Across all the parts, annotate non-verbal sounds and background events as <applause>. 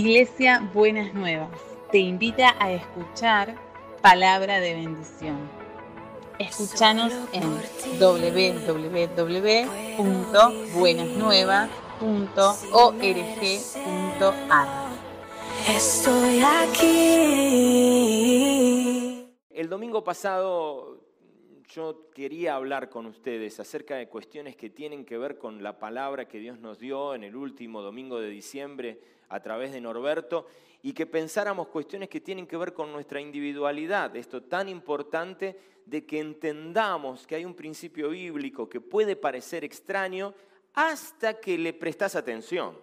Iglesia Buenas Nuevas te invita a escuchar palabra de bendición. Escúchanos en www.buenasnuevas.org.ar. Estoy aquí. El domingo pasado yo quería hablar con ustedes acerca de cuestiones que tienen que ver con la palabra que Dios nos dio en el último domingo de diciembre a través de Norberto y que pensáramos cuestiones que tienen que ver con nuestra individualidad, esto tan importante de que entendamos que hay un principio bíblico que puede parecer extraño hasta que le prestas atención.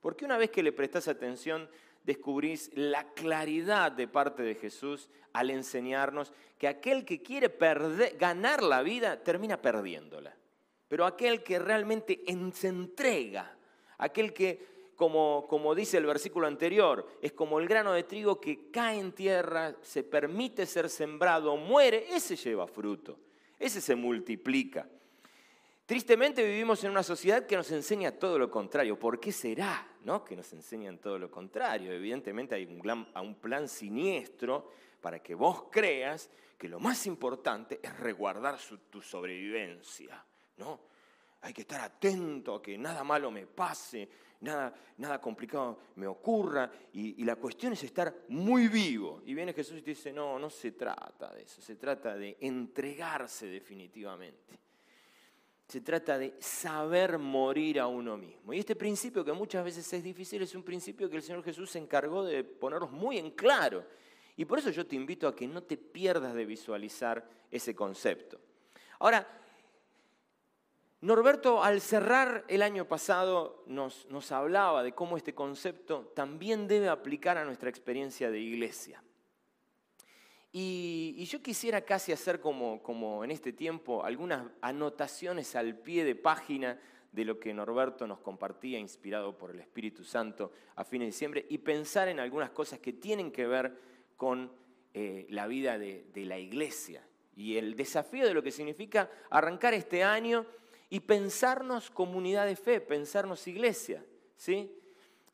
Porque una vez que le prestas atención, descubrís la claridad de parte de Jesús al enseñarnos que aquel que quiere ganar la vida termina perdiéndola. Pero aquel que realmente se entrega, aquel que, como, como dice el versículo anterior, es como el grano de trigo que cae en tierra, se permite ser sembrado, muere, ese lleva fruto, ese se multiplica. Tristemente vivimos en una sociedad que nos enseña todo lo contrario. ¿Por qué será ¿no? que nos enseñan todo lo contrario? Evidentemente hay un plan, un plan siniestro para que vos creas que lo más importante es resguardar tu sobrevivencia. ¿no? Hay que estar atento a que nada malo me pase, nada, nada complicado me ocurra. Y, la cuestión es estar muy vivo. Y viene Jesús y te dice, no, no se trata de eso, se trata de entregarse definitivamente. Se trata de saber morir a uno mismo. Y este principio, que muchas veces es difícil, es un principio que el Señor Jesús se encargó de ponernos muy en claro. Y por eso yo te invito a que no te pierdas de visualizar ese concepto. Ahora, Norberto al cerrar el año pasado nos, hablaba de cómo este concepto también debe aplicar a nuestra experiencia de iglesia. Y, yo quisiera casi hacer como, como en este tiempo algunas anotaciones al pie de página de lo que Norberto nos compartía, inspirado por el Espíritu Santo a fin de diciembre, y pensar en algunas cosas que tienen que ver con eh, la vida de la iglesia y el desafío de lo que significa arrancar este año y pensarnos comunidad de fe, pensarnos iglesia. ¿sí?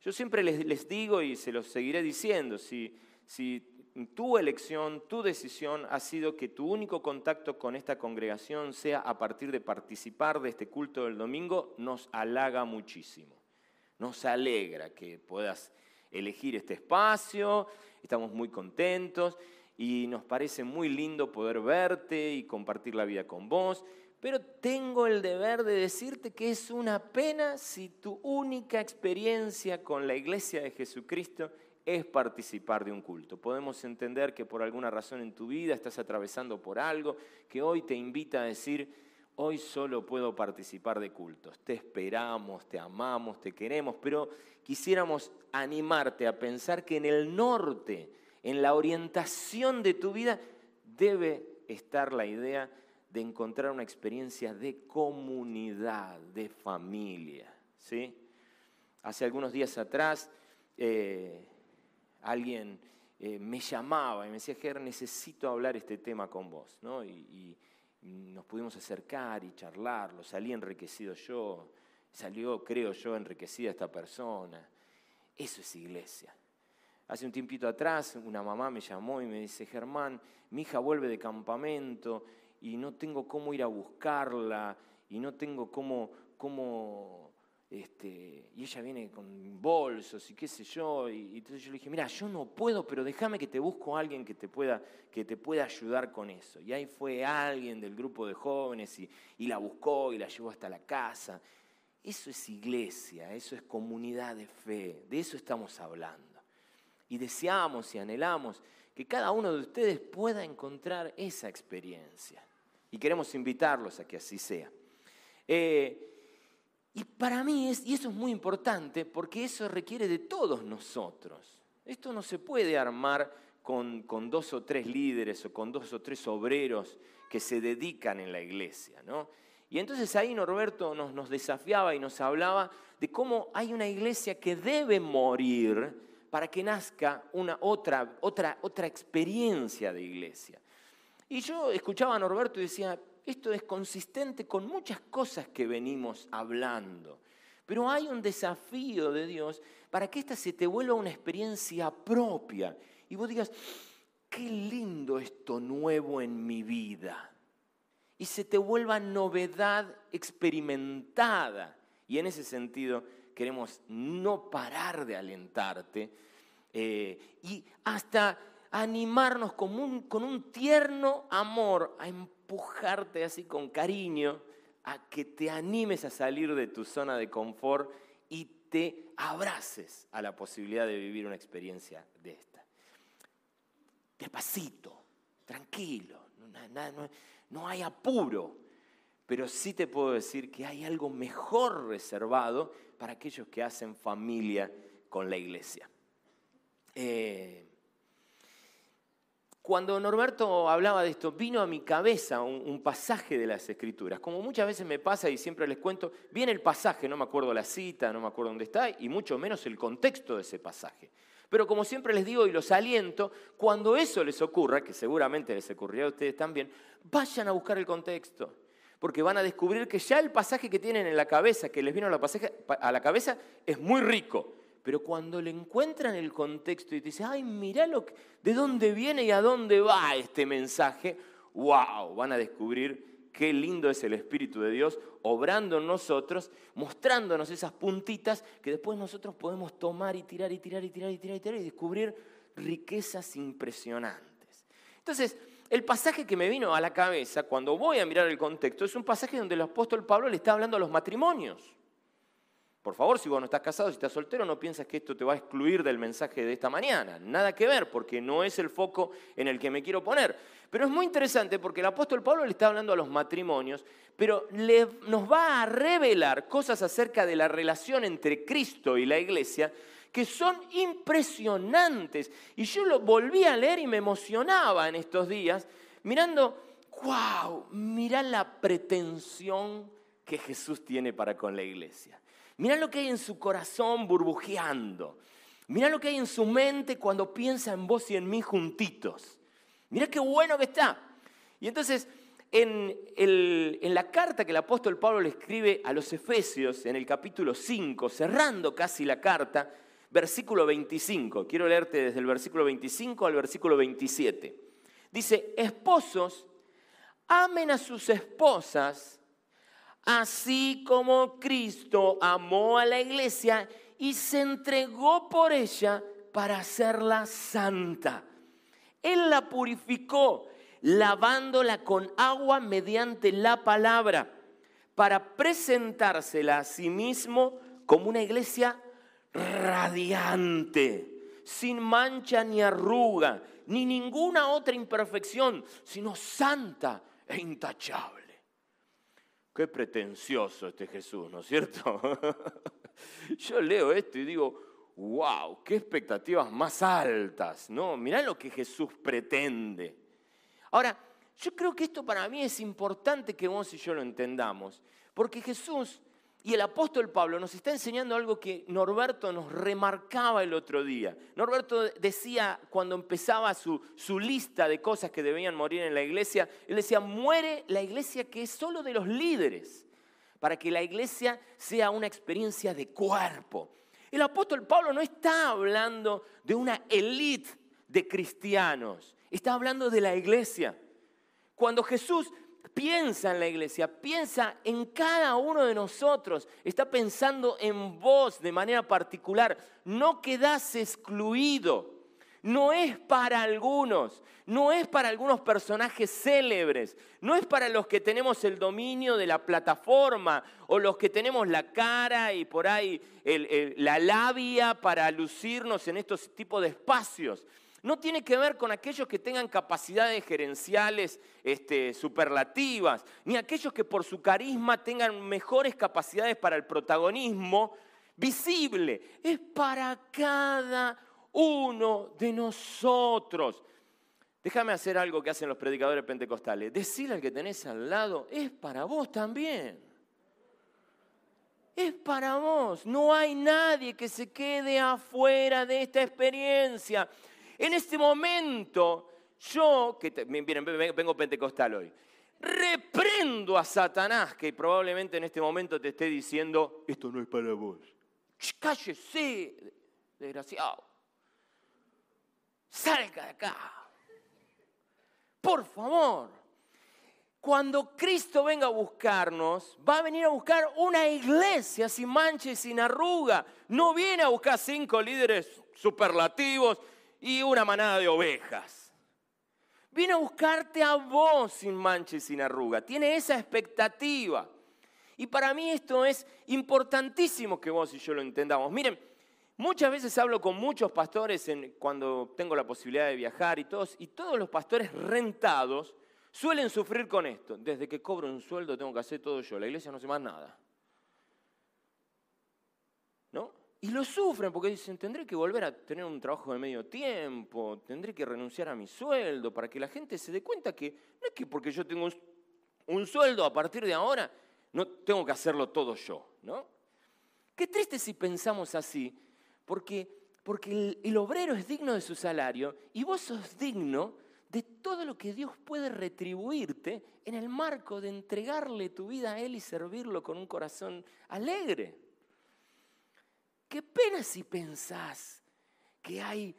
Yo siempre les, les digo y se los seguiré diciendo, si, si tu elección, tu decisión ha sido que tu único contacto con esta congregación sea a partir de participar de este culto del domingo, nos halaga muchísimo. Nos alegra que puedas elegir este espacio, estamos muy contentos y nos parece muy lindo poder verte y compartir la vida con vos, pero tengo el deber de decirte que es una pena si tu única experiencia con la iglesia de Jesucristo es participar de un culto. Podemos entender que por alguna razón en tu vida estás atravesando por algo que hoy te invita a decir, hoy solo puedo participar de cultos. Te esperamos, te amamos, te queremos, pero quisiéramos animarte a pensar que en el norte, en la orientación de tu vida, debe estar la idea de encontrar una experiencia de comunidad, de familia. ¿sí? Hace algunos días atrás... Eh, alguien eh, me llamaba y me decía, Ger, necesito hablar este tema con vos. ¿no? Y, nos pudimos acercar y charlarlo. Salí enriquecido yo, salió, creo yo, enriquecida esta persona. Eso es iglesia. Hace un tiempito atrás una mamá me llamó y me dice, Germán, mi hija vuelve de campamento y no tengo cómo ir a buscarla y no tengo cómo, cómo este, y ella viene con bolsos y qué sé yo, y, entonces yo le dije, mira, yo no puedo, pero déjame que te busco a alguien que te, pueda, que te pueda ayudar con eso. Y ahí fue alguien del grupo de jóvenes y, y la buscó y la llevó hasta la casa. Eso es iglesia, eso es comunidad de fe, de eso estamos hablando. Y deseamos y anhelamos que cada uno de ustedes pueda encontrar esa experiencia. Y queremos invitarlos a que así sea. Eh, y para mí, es, y eso es muy importante, porque eso requiere de todos nosotros. Esto no se puede armar con, dos o tres líderes o con dos o tres obreros que se dedican en la iglesia. ¿no? Y entonces ahí Norberto nos, nos desafiaba y nos hablaba de cómo hay una iglesia que debe morir para que nazca una otra, otra, otra experiencia de iglesia. Y yo escuchaba a Norberto y decía, esto es consistente con muchas cosas que venimos hablando. Pero hay un desafío de Dios para que esta se te vuelva una experiencia propia. Y vos digas, qué lindo esto nuevo en mi vida. Y se te vuelva novedad experimentada. Y en ese sentido queremos no parar de alentarte eh, y hasta animarnos con un, tierno amor a empujarte así con cariño a que te animes a salir de tu zona de confort y te abraces a la posibilidad de vivir una experiencia de esta. Despacito, tranquilo, no, no hay apuro, pero sí te puedo decir que hay algo mejor reservado para aquellos que hacen familia con la iglesia. Eh, cuando Norberto hablaba de esto, vino a mi cabeza un, pasaje de las Escrituras. Como muchas veces me pasa y siempre les cuento, viene el pasaje, no me acuerdo la cita, no me acuerdo dónde está, y mucho menos el contexto de ese pasaje. Pero como siempre les digo y los aliento, cuando eso les ocurra, que seguramente les ocurrirá a ustedes también, vayan a buscar el contexto. Porque van a descubrir que ya el pasaje que tienen en la cabeza, que les vino a la, a la cabeza, es muy rico pero cuando le encuentran el contexto y te dicen, ay, mirá lo de dónde viene y a dónde va este mensaje, wow, van a descubrir qué lindo es el Espíritu de Dios obrando en nosotros, mostrándonos esas puntitas que después nosotros podemos tomar y tirar y tirar y tirar y tirar y tirar y descubrir riquezas impresionantes. Entonces, el pasaje que me vino a la cabeza cuando voy a mirar el contexto es un pasaje donde el apóstol Pablo le está hablando a los matrimonios. Por favor, si vos no estás casado, si estás soltero, no piensas que esto te va a excluir del mensaje de esta mañana. Nada que ver, porque no es el foco en el que me quiero poner. Pero es muy interesante porque el apóstol Pablo le está hablando a los matrimonios, pero nos va a revelar cosas acerca de la relación entre Cristo y la iglesia que son impresionantes. Y yo lo volví a leer y me emocionaba en estos días, mirando, wow, mirá la pretensión que Jesús tiene para con la iglesia. Mira lo que hay en su corazón burbujeando. Mira lo que hay en su mente cuando piensa en vos y en mí juntitos. Mira qué bueno que está. Y entonces, en, en, la carta que el apóstol Pablo le escribe a los Efesios, en el capítulo 5, cerrando casi la carta, versículo 25, quiero leerte desde el versículo 25 al versículo 27. Dice, esposos, amen a sus esposas así como Cristo amó a la iglesia y se entregó por ella para hacerla santa. Él la purificó, lavándola con agua mediante la palabra, para presentársela a sí mismo como una iglesia radiante, sin mancha ni arruga, ni ninguna otra imperfección, sino santa e intachable. Qué pretencioso este Jesús, ¿no es cierto? <laughs> Yo leo esto y digo, wow, qué expectativas más altas, ¿no? Mirá lo que Jesús pretende. Ahora, yo creo que esto para mí es importante que vos y yo lo entendamos, porque Jesús y el apóstol Pablo nos está enseñando algo que Norberto nos remarcaba el otro día. Norberto decía cuando empezaba su, su, lista de cosas que debían morir en la iglesia, él decía, muere la iglesia que es solo de los líderes, para que la iglesia sea una experiencia de cuerpo. El apóstol Pablo no está hablando de una élite de cristianos, está hablando de la iglesia. Cuando Jesús piensa en la iglesia, piensa en cada uno de nosotros, está pensando en vos de manera particular, no quedás excluido. No es para algunos, no es para algunos personajes célebres, no es para los que tenemos el dominio de la plataforma o los que tenemos la cara y por ahí la labia para lucirnos en estos tipos de espacios no tiene que ver con aquellos que tengan capacidades gerenciales este, superlativas, ni aquellos que por su carisma tengan mejores capacidades para el protagonismo visible. Es para cada uno de nosotros. Déjame hacer algo que hacen los predicadores pentecostales. Decirle al que tenés al lado, es para vos también. Es para vos. No hay nadie que se quede afuera de esta experiencia. En este momento, yo, que vengo pentecostal hoy, reprendo a Satanás, que probablemente en este momento te esté diciendo, esto no es para vos. Ch, Cállese, desgraciado. Salga de acá. Por favor. Cuando Cristo venga a buscarnos, va a venir a buscar una iglesia sin mancha y sin arruga. No viene a buscar cinco líderes superlativos y una manada de ovejas. Viene a buscarte a vos sin mancha y sin arruga. Tiene esa expectativa. Y para mí esto es importantísimo que vos y yo lo entendamos. Miren, muchas veces hablo con muchos pastores cuando tengo la posibilidad de viajar y todos, y todos los pastores rentados suelen sufrir con esto. Desde que cobro un sueldo tengo que hacer todo yo. La iglesia no hace más nada. ¿No? Y lo sufren porque dicen, tendré que volver a tener un trabajo de medio tiempo, tendré que renunciar a mi sueldo para que la gente se dé cuenta que no es que porque yo tengo un, sueldo a partir de ahora, no tengo que hacerlo todo yo, ¿no? Qué triste si pensamos así, porque, porque el, el obrero es digno de su salario y vos sos digno de todo lo que Dios puede retribuirte en el marco de entregarle tu vida a Él y servirlo con un corazón alegre. Qué pena si pensás que hay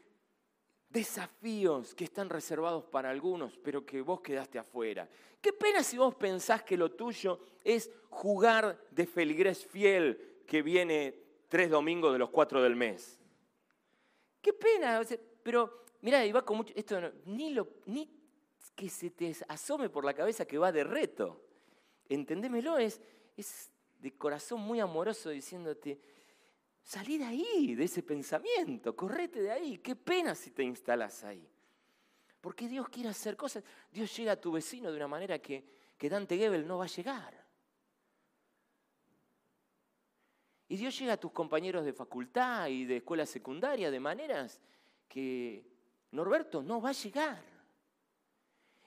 desafíos que están reservados para algunos, pero que vos quedaste afuera. Qué pena si vos pensás que lo tuyo es jugar de feligrés fiel que viene tres domingos de los cuatro del mes. Qué pena, pero mira, y va con mucho, esto no- ni, lo, ni que se te asome por la cabeza que va de reto. Entendémelo, es, es de corazón muy amoroso diciéndote, Salí de ahí, de ese pensamiento, correte de ahí. Qué pena si te instalas ahí. Porque Dios quiere hacer cosas. Dios llega a tu vecino de una manera que, que Dante Gebel no va a llegar. Y Dios llega a tus compañeros de facultad y de escuela secundaria de maneras que Norberto no va a llegar.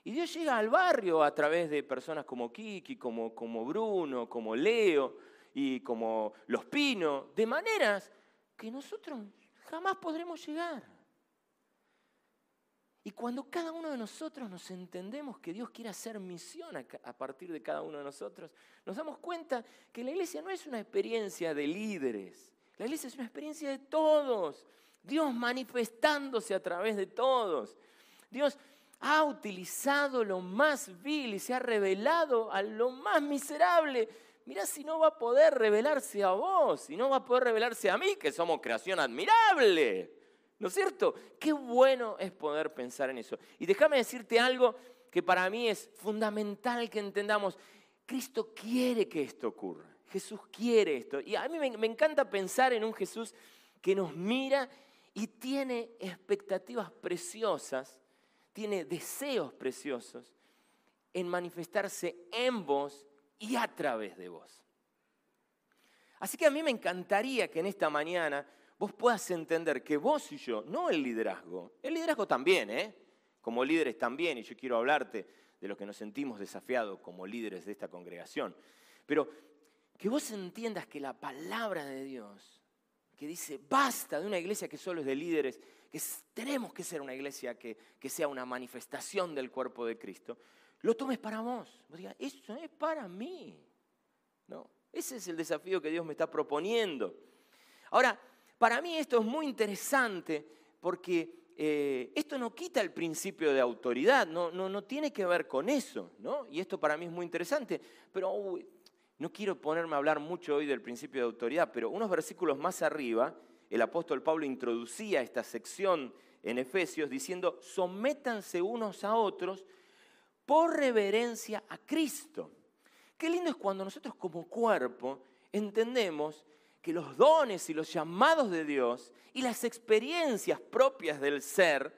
Y Dios llega al barrio a través de personas como Kiki, como, como Bruno, como Leo y como Los Pinos, de maneras que nosotros jamás podremos llegar. Y cuando cada uno de nosotros nos entendemos que Dios quiere hacer misión a, partir de cada uno de nosotros, nos damos cuenta que la iglesia no es una experiencia de líderes, la iglesia es una experiencia de todos, Dios manifestándose a través de todos. Dios ha utilizado lo más vil y se ha revelado a lo más miserable. Mirá si no va a poder revelarse a vos, y no va a poder revelarse a mí, que somos creación admirable. ¿No es cierto? Qué bueno es poder pensar en eso. Y déjame decirte algo que para mí es fundamental que entendamos. Cristo quiere que esto ocurra. Jesús quiere esto. Y a mí me encanta pensar en un Jesús que nos mira y tiene expectativas preciosas, tiene deseos preciosos en manifestarse en vos y a través de vos. Así que a mí me encantaría que en esta mañana vos puedas entender que vos y yo, no el liderazgo, el liderazgo también, ¿eh? Como líderes también, y yo quiero hablarte de los que nos sentimos desafiados como líderes de esta congregación, pero que vos entiendas que la palabra de Dios, que dice, basta de una iglesia que solo es de líderes, que tenemos que ser una iglesia que, que sea una manifestación del cuerpo de Cristo, lo tomes para vos. Vos digas, eso es para mí. ¿no? Ese es el desafío que Dios me está proponiendo. Ahora, para mí esto es muy interesante porque eh, esto no quita el principio de autoridad, no, no, no tiene que ver con eso, ¿no? Y esto para mí es muy interesante, pero no quiero ponerme a hablar mucho hoy del principio de autoridad, pero unos versículos más arriba, el apóstol Pablo introducía esta sección en Efesios diciendo, sométanse unos a otros por reverencia a Cristo. Qué lindo es cuando nosotros como cuerpo entendemos que los dones y los llamados de Dios y las experiencias propias del ser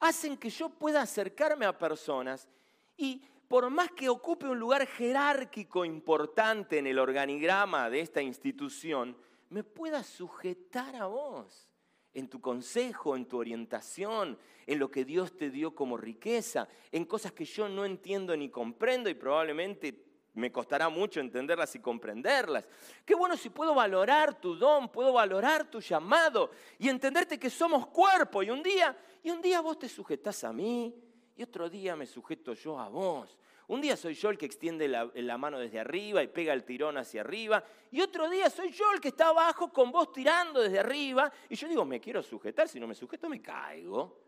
hacen que yo pueda acercarme a personas y por más que ocupe un lugar jerárquico importante en el organigrama de esta institución, me pueda sujetar a vos en tu consejo, en tu orientación, en lo que Dios te dio como riqueza, en cosas que yo no entiendo ni comprendo y probablemente me costará mucho entenderlas y comprenderlas. Qué bueno si puedo valorar tu don, puedo valorar tu llamado y entenderte que somos cuerpo y un día y un día vos te sujetás a mí y otro día me sujeto yo a vos. Un día soy yo el que extiende la, mano desde arriba y pega el tirón hacia arriba. Y otro día soy yo el que está abajo con vos tirando desde arriba. Y yo digo, me quiero sujetar, si no me sujeto me caigo.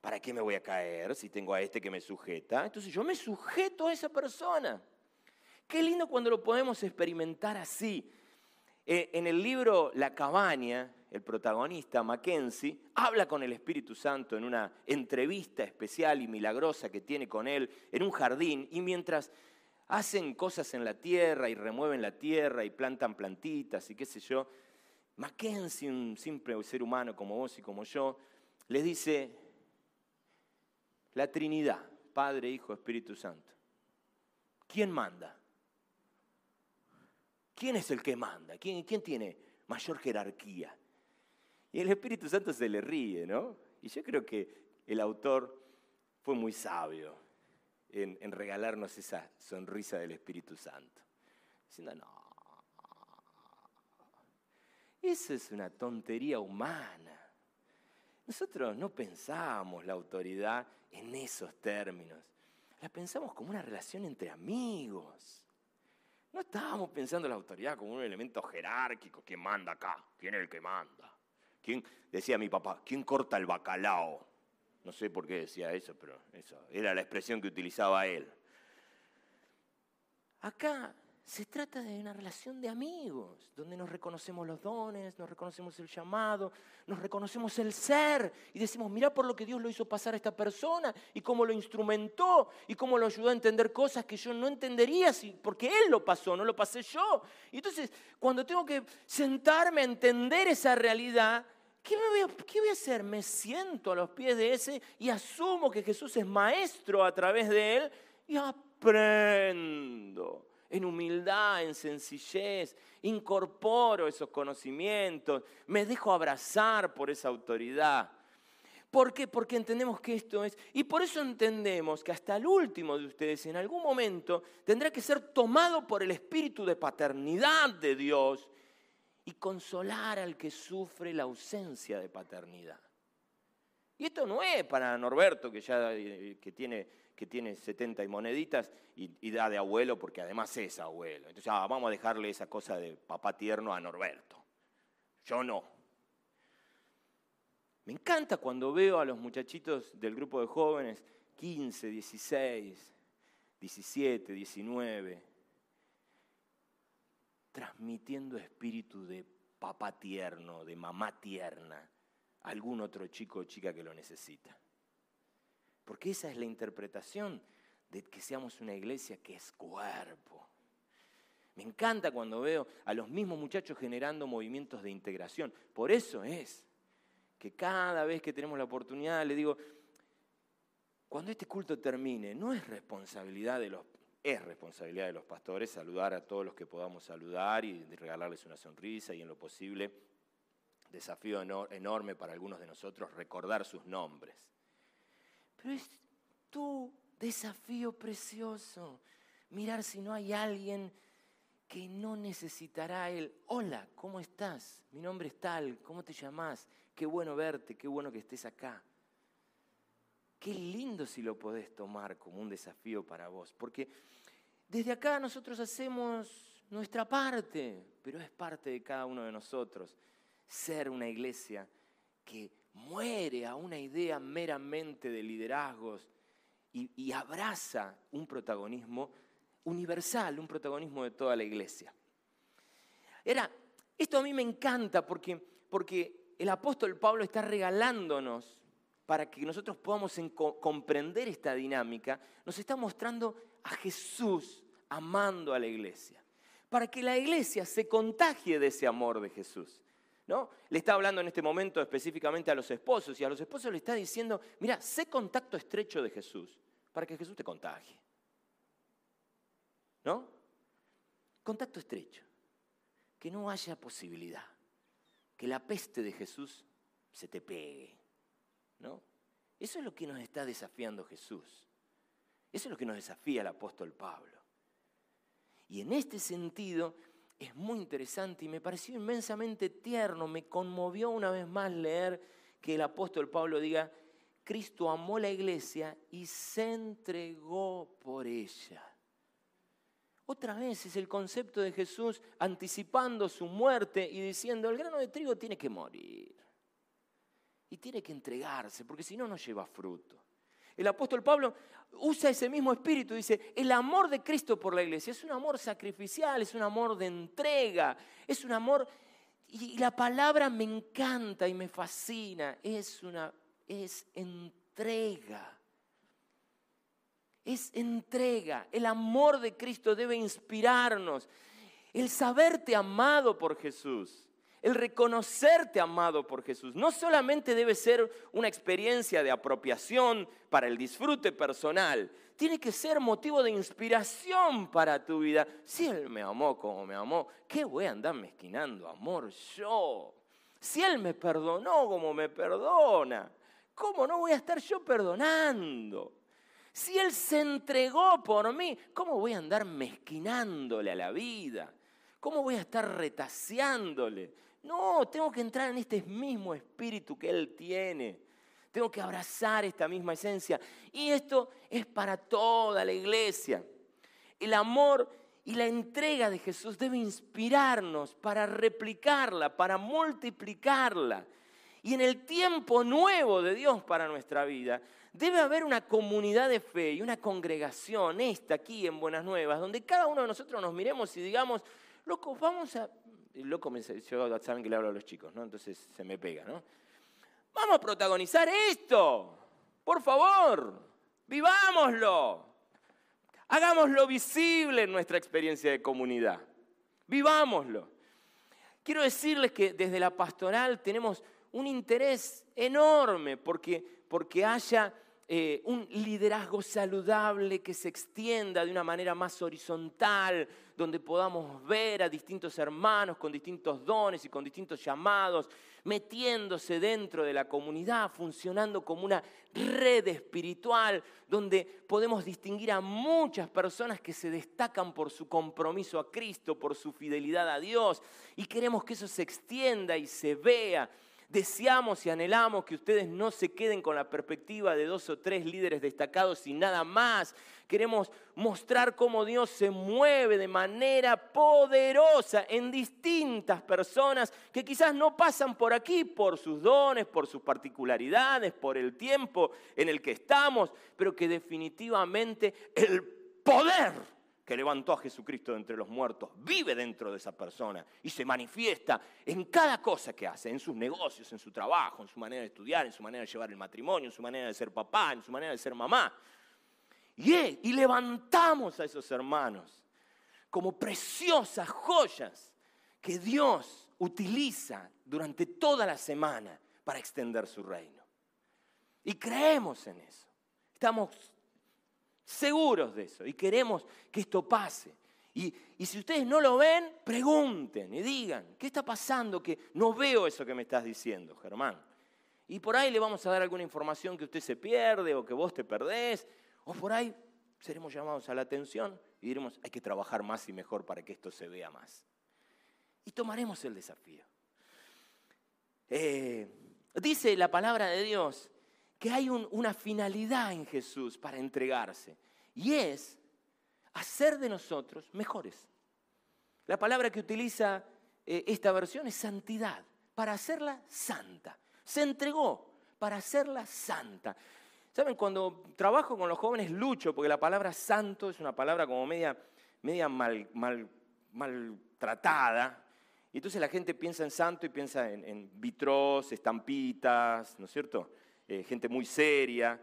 ¿Para qué me voy a caer si tengo a este que me sujeta? Entonces yo me sujeto a esa persona. Qué lindo cuando lo podemos experimentar así. Eh, en el libro La cabaña, el protagonista, Mackenzie, habla con el Espíritu Santo en una entrevista especial y milagrosa que tiene con él en un jardín y mientras hacen cosas en la tierra y remueven la tierra y plantan plantitas y qué sé yo, Mackenzie, un simple ser humano como vos y como yo, les dice, la Trinidad, Padre, Hijo, Espíritu Santo, ¿quién manda? ¿Quién es el que manda? ¿Quién, quién tiene mayor jerarquía? Y el Espíritu Santo se le ríe, ¿no? Y yo creo que el autor fue muy sabio en, regalarnos esa sonrisa del Espíritu Santo. Diciendo, no, eso es una tontería humana. Nosotros no pensamos la autoridad en esos términos. La pensamos como una relación entre amigos. No estábamos pensando en la autoridad como un elemento jerárquico. ¿Quién manda acá? ¿Quién es el que manda? ¿Quién, decía mi papá, ¿quién corta el bacalao? No sé por qué decía eso, pero eso era la expresión que utilizaba él. Acá se trata de una relación de amigos, donde nos reconocemos los dones, nos reconocemos el llamado, nos reconocemos el ser y decimos, mira por lo que Dios lo hizo pasar a esta persona y cómo lo instrumentó y cómo lo ayudó a entender cosas que yo no entendería porque Él lo pasó, no lo pasé yo. Y entonces, cuando tengo que sentarme a entender esa realidad, ¿Qué, voy a, ¿Qué, voy a, hacer? Me siento a los pies de ese y asumo que Jesús es maestro a través de él y aprendo en humildad, en sencillez, incorporo esos conocimientos, me dejo abrazar por esa autoridad. ¿Por qué? Porque entendemos que esto es, y por eso entendemos que hasta el último de ustedes en algún momento tendrá que ser tomado por el espíritu de paternidad de Dios y consolar al que sufre la ausencia de paternidad. Y esto no es para Norberto, que ya eh, que tiene que tiene 70 y moneditas y, da de abuelo porque además es abuelo. Entonces, ah, vamos a dejarle esa cosa de papá tierno a Norberto. Yo no. Me encanta cuando veo a los muchachitos del grupo de jóvenes, 15, 16, 17, 19, transmitiendo espíritu de papá tierno, de mamá tierna, a algún otro chico o chica que lo necesita. Porque esa es la interpretación de que seamos una iglesia que es cuerpo. Me encanta cuando veo a los mismos muchachos generando movimientos de integración. Por eso es que cada vez que tenemos la oportunidad le digo, cuando este culto termine, no es responsabilidad de los es responsabilidad de los pastores saludar a todos los que podamos saludar y regalarles una sonrisa y en lo posible, desafío enorme para algunos de nosotros, recordar sus nombres. Pero es tu desafío precioso. Mirar si no hay alguien que no necesitará él. Hola, ¿cómo estás? Mi nombre es tal, ¿cómo te llamas? Qué bueno verte, qué bueno que estés acá. Qué lindo si lo podés tomar como un desafío para vos, porque desde acá nosotros hacemos nuestra parte, pero es parte de cada uno de nosotros ser una iglesia que muere a una idea meramente de liderazgos y, abraza un protagonismo universal, un protagonismo de toda la iglesia. Era, esto a mí me encanta porque, porque el apóstol Pablo está regalándonos para que nosotros podamos comprender esta dinámica, nos está mostrando a Jesús amando a la iglesia, para que la iglesia se contagie de ese amor de Jesús. ¿no? Le está hablando en este momento específicamente a los esposos y a los esposos le está diciendo, mira, sé contacto estrecho de Jesús para que Jesús te contagie. ¿No? Contacto estrecho. Que no haya posibilidad. Que la peste de Jesús se te pegue. ¿No? Eso es lo que nos está desafiando Jesús. Eso es lo que nos desafía el apóstol Pablo. Y en este sentido, es muy interesante y me pareció inmensamente tierno, me conmovió una vez más leer que el apóstol Pablo diga Cristo amó la iglesia y se entregó por ella. Otra vez es el concepto de Jesús anticipando su muerte y diciendo, el grano de trigo tiene que morir. Y tiene que entregarse, porque si no, no lleva fruto. El apóstol Pablo usa ese mismo espíritu, dice, el amor de Cristo por la iglesia es un amor sacrificial, es un amor de entrega, es un amor, y la palabra me encanta y me fascina, es una, es entrega. Es entrega. El amor de Cristo debe inspirarnos. El saberte amado por Jesús el reconocerte amado por Jesús no solamente debe ser una experiencia de apropiación para el disfrute personal, tiene que ser motivo de inspiración para tu vida. Si Él me amó como me amó, ¿qué voy a andar mezquinando amor yo? Si Él me perdonó como me perdona, ¿cómo no voy a estar yo perdonando? Si Él se entregó por mí, ¿cómo voy a andar mezquinándole a la vida? ¿Cómo voy a estar retaseándole? No, tengo que entrar en este mismo espíritu que Él tiene. Tengo que abrazar esta misma esencia. Y esto es para toda la iglesia. El amor y la entrega de Jesús debe inspirarnos para replicarla, para multiplicarla. Y en el tiempo nuevo de Dios para nuestra vida, debe haber una comunidad de fe y una congregación, esta aquí en Buenas Nuevas, donde cada uno de nosotros nos miremos y digamos, locos, vamos a loco me yo saben que le hablo a los chicos, ¿no? Entonces se me pega, ¿no? Vamos a protagonizar esto. Por favor, vivámoslo. Hagámoslo visible en nuestra experiencia de comunidad. Vivámoslo. Quiero decirles que desde la pastoral tenemos un interés enorme porque, porque haya eh, un liderazgo saludable que se extienda de una manera más horizontal, donde podamos ver a distintos hermanos con distintos dones y con distintos llamados, metiéndose dentro de la comunidad, funcionando como una red espiritual, donde podemos distinguir a muchas personas que se destacan por su compromiso a Cristo, por su fidelidad a Dios, y queremos que eso se extienda y se vea Deseamos y anhelamos que ustedes no se queden con la perspectiva de dos o tres líderes destacados y nada más. Queremos mostrar cómo Dios se mueve de manera poderosa en distintas personas que quizás no pasan por aquí por sus dones, por sus particularidades, por el tiempo en el que estamos, pero que definitivamente el poder que levantó a Jesucristo de entre los muertos vive dentro de esa persona y se manifiesta en cada cosa que hace, en sus negocios, en su trabajo, en su manera de estudiar, en su manera de llevar el matrimonio, en su manera de ser papá, en su manera de ser mamá. Y, y levantamos a esos hermanos como preciosas joyas que Dios utiliza durante toda la semana para extender su reino. Y creemos en eso. Estamos seguros de eso y queremos que esto pase. Y, si ustedes no lo ven, pregunten y digan, ¿qué está pasando que no veo eso que me estás diciendo, Germán? Y por ahí le vamos a dar alguna información que usted se pierde o que vos te perdés, o por ahí seremos llamados a la atención y diremos, hay que trabajar más y mejor para que esto se vea más. Y tomaremos el desafío. Eh, dice la palabra de Dios que hay una finalidad en Jesús para entregarse. Y es hacer de nosotros mejores. La palabra que utiliza eh, esta versión es santidad, para hacerla santa. Se entregó para hacerla santa. ¿Saben? Cuando trabajo con los jóvenes lucho, porque la palabra santo es una palabra como media, media mal, mal, maltratada. Y entonces la gente piensa en santo y piensa en, en vitros, estampitas, ¿no es cierto? Eh, gente muy seria.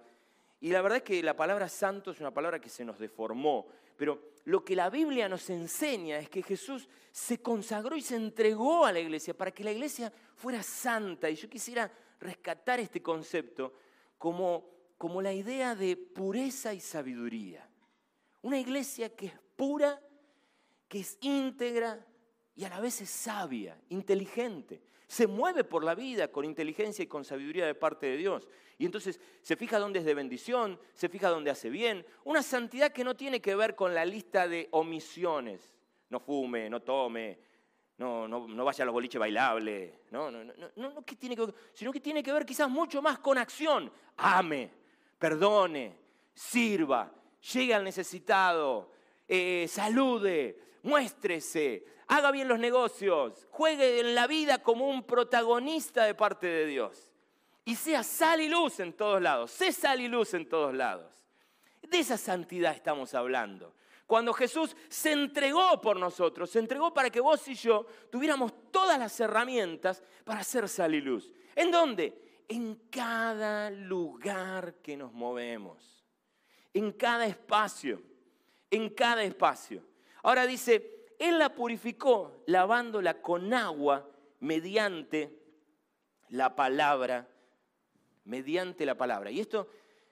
Y la verdad es que la palabra santo es una palabra que se nos deformó, pero lo que la Biblia nos enseña es que Jesús se consagró y se entregó a la iglesia para que la iglesia fuera santa. Y yo quisiera rescatar este concepto como, como la idea de pureza y sabiduría. Una iglesia que es pura, que es íntegra y a la vez es sabia, inteligente se mueve por la vida con inteligencia y con sabiduría de parte de Dios. Y entonces se fija dónde es de bendición, se fija dónde hace bien. Una santidad que no tiene que ver con la lista de omisiones. No fume, no tome, no, no, no vaya a los boliches bailables, no, no, no, no, no que tiene que ver, sino que tiene que ver quizás mucho más con acción. Ame, perdone, sirva, llegue al necesitado, eh, salude, muéstrese, haga bien los negocios, juegue en la vida como un protagonista de parte de Dios. Y sea sal y luz en todos lados, sé sal y luz en todos lados. De esa santidad estamos hablando. Cuando Jesús se entregó por nosotros, se entregó para que vos y yo tuviéramos todas las herramientas para hacer sal y luz. ¿En dónde? En cada lugar que nos movemos, en cada espacio, en cada espacio. Ahora dice, Él la purificó lavándola con agua mediante la palabra, mediante la palabra. Y esto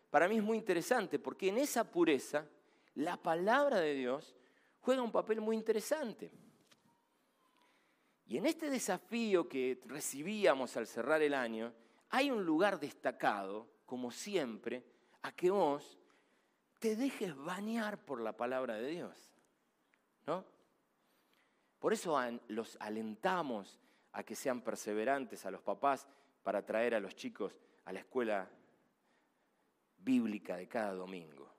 para mí es muy interesante porque en esa pureza la palabra de Dios juega un papel muy interesante. Y en este desafío que recibíamos al cerrar el año, hay un lugar destacado, como siempre, a que vos te dejes bañar por la palabra de Dios. ¿No? Por eso los alentamos a que sean perseverantes a los papás para traer a los chicos a la escuela bíblica de cada domingo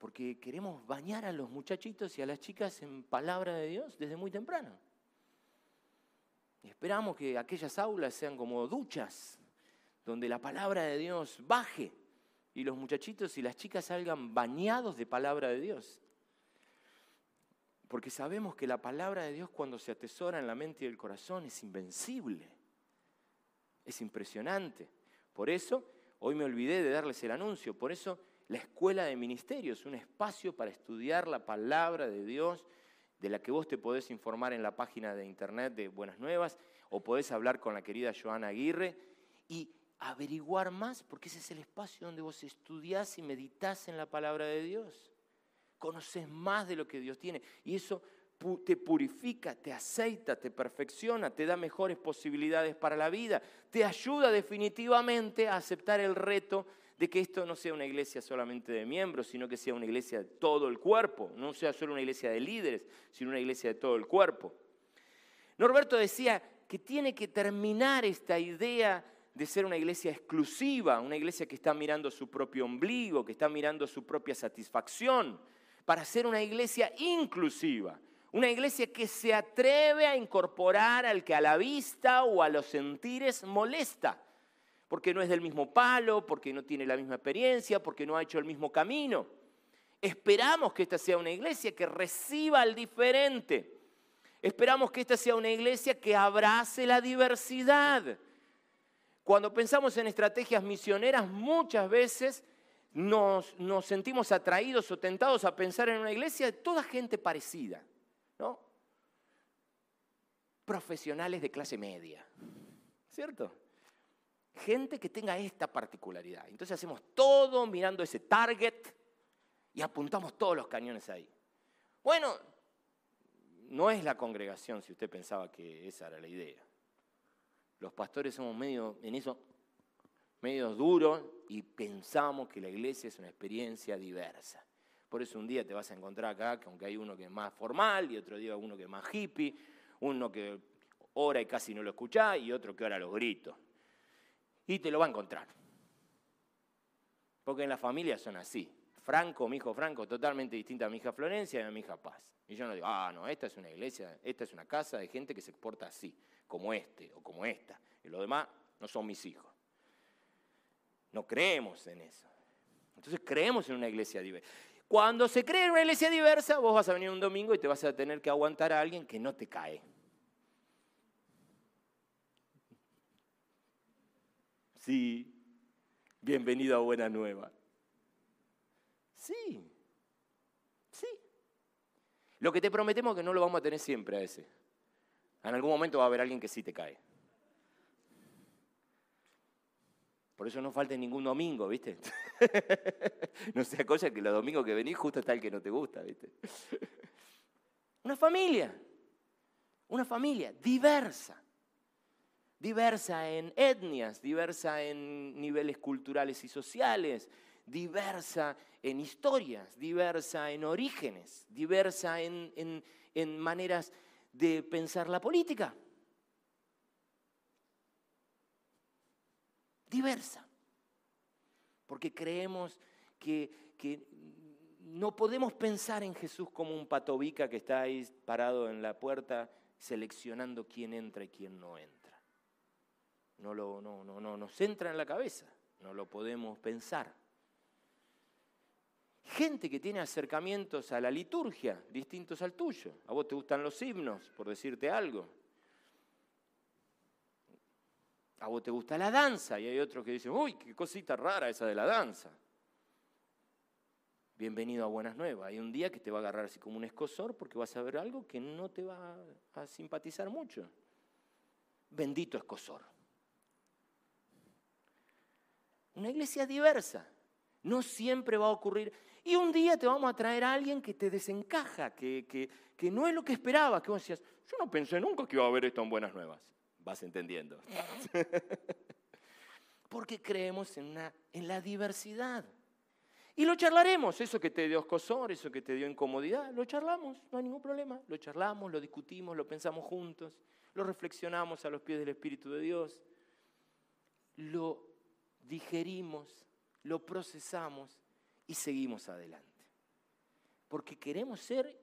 porque queremos bañar a los muchachitos y a las chicas en palabra de Dios desde muy temprano. esperamos que aquellas aulas sean como duchas, donde la palabra de Dios baje y los muchachitos y las chicas salgan bañados de palabra de Dios. Porque sabemos que la palabra de Dios cuando se atesora en la mente y el corazón es invencible, es impresionante. Por eso, hoy me olvidé de darles el anuncio, por eso la escuela de ministerios, un espacio para estudiar la palabra de Dios, de la que vos te podés informar en la página de internet de Buenas Nuevas, o podés hablar con la querida Joana Aguirre y averiguar más, porque ese es el espacio donde vos estudiás y meditas en la palabra de Dios. Conoces más de lo que Dios tiene. Y eso te purifica, te aceita, te perfecciona, te da mejores posibilidades para la vida, te ayuda definitivamente a aceptar el reto de que esto no sea una iglesia solamente de miembros, sino que sea una iglesia de todo el cuerpo, no sea solo una iglesia de líderes, sino una iglesia de todo el cuerpo. Norberto decía que tiene que terminar esta idea de ser una iglesia exclusiva, una iglesia que está mirando su propio ombligo, que está mirando su propia satisfacción, para ser una iglesia inclusiva, una iglesia que se atreve a incorporar al que a la vista o a los sentires molesta porque no es del mismo palo, porque no tiene la misma experiencia, porque no ha hecho el mismo camino. Esperamos que esta sea una iglesia que reciba al diferente. Esperamos que esta sea una iglesia que abrace la diversidad. Cuando pensamos en estrategias misioneras, muchas veces nos, sentimos atraídos o tentados a pensar en una iglesia de toda gente parecida, ¿no? Profesionales de clase media, ¿cierto? gente que tenga esta particularidad. Entonces hacemos todo mirando ese target y apuntamos todos los cañones ahí. Bueno, no es la congregación si usted pensaba que esa era la idea. Los pastores somos medio en eso medio duros y pensamos que la iglesia es una experiencia diversa. Por eso un día te vas a encontrar acá, que aunque hay uno que es más formal y otro día uno que es más hippie, uno que ora y casi no lo escucha y otro que ora los gritos y te lo va a encontrar. Porque en la familia son así. Franco, mi hijo Franco, totalmente distinta a mi hija Florencia y a mi hija Paz. Y yo no digo, ah, no, esta es una iglesia, esta es una casa de gente que se porta así, como este o como esta. Y los demás no son mis hijos. No creemos en eso. Entonces creemos en una iglesia diversa. Cuando se cree en una iglesia diversa, vos vas a venir un domingo y te vas a tener que aguantar a alguien que no te cae. Sí, bienvenido a Buena Nueva. Sí, sí. Lo que te prometemos es que no lo vamos a tener siempre a ese. En algún momento va a haber alguien que sí te cae. Por eso no falta ningún domingo, ¿viste? <laughs> no sea cosa que los domingos que venís justo está el que no te gusta, ¿viste? <laughs> Una familia, una familia diversa diversa en etnias, diversa en niveles culturales y sociales, diversa en historias, diversa en orígenes, diversa en, maneras de pensar la política. Diversa. Porque creemos que, que no podemos pensar en Jesús como un patobica que está ahí parado en la puerta seleccionando quién entra y quién no entra. No, lo, no, no, no nos entra en la cabeza, no lo podemos pensar. Gente que tiene acercamientos a la liturgia distintos al tuyo. A vos te gustan los himnos, por decirte algo. A vos te gusta la danza y hay otros que dicen, uy, qué cosita rara esa de la danza bienvenido a Buenas Nuevas. Hay un día que te va a agarrar así como un escosor porque vas a ver algo que no te va a simpatizar mucho. Bendito escosor. Una iglesia diversa. No siempre va a ocurrir. Y un día te vamos a traer a alguien que te desencaja, que, que, no es lo que esperabas. Que vos decías, yo no pensé nunca que iba a haber esto en Buenas Nuevas. Vas entendiendo. <laughs> Porque creemos en, una, en la diversidad. Y lo charlaremos, eso que te dio escosor, eso que te dio incomodidad, lo charlamos, no hay ningún problema. Lo charlamos, lo discutimos, lo pensamos juntos, lo reflexionamos a los pies del Espíritu de Dios, lo digerimos, lo procesamos y seguimos adelante. Porque queremos ser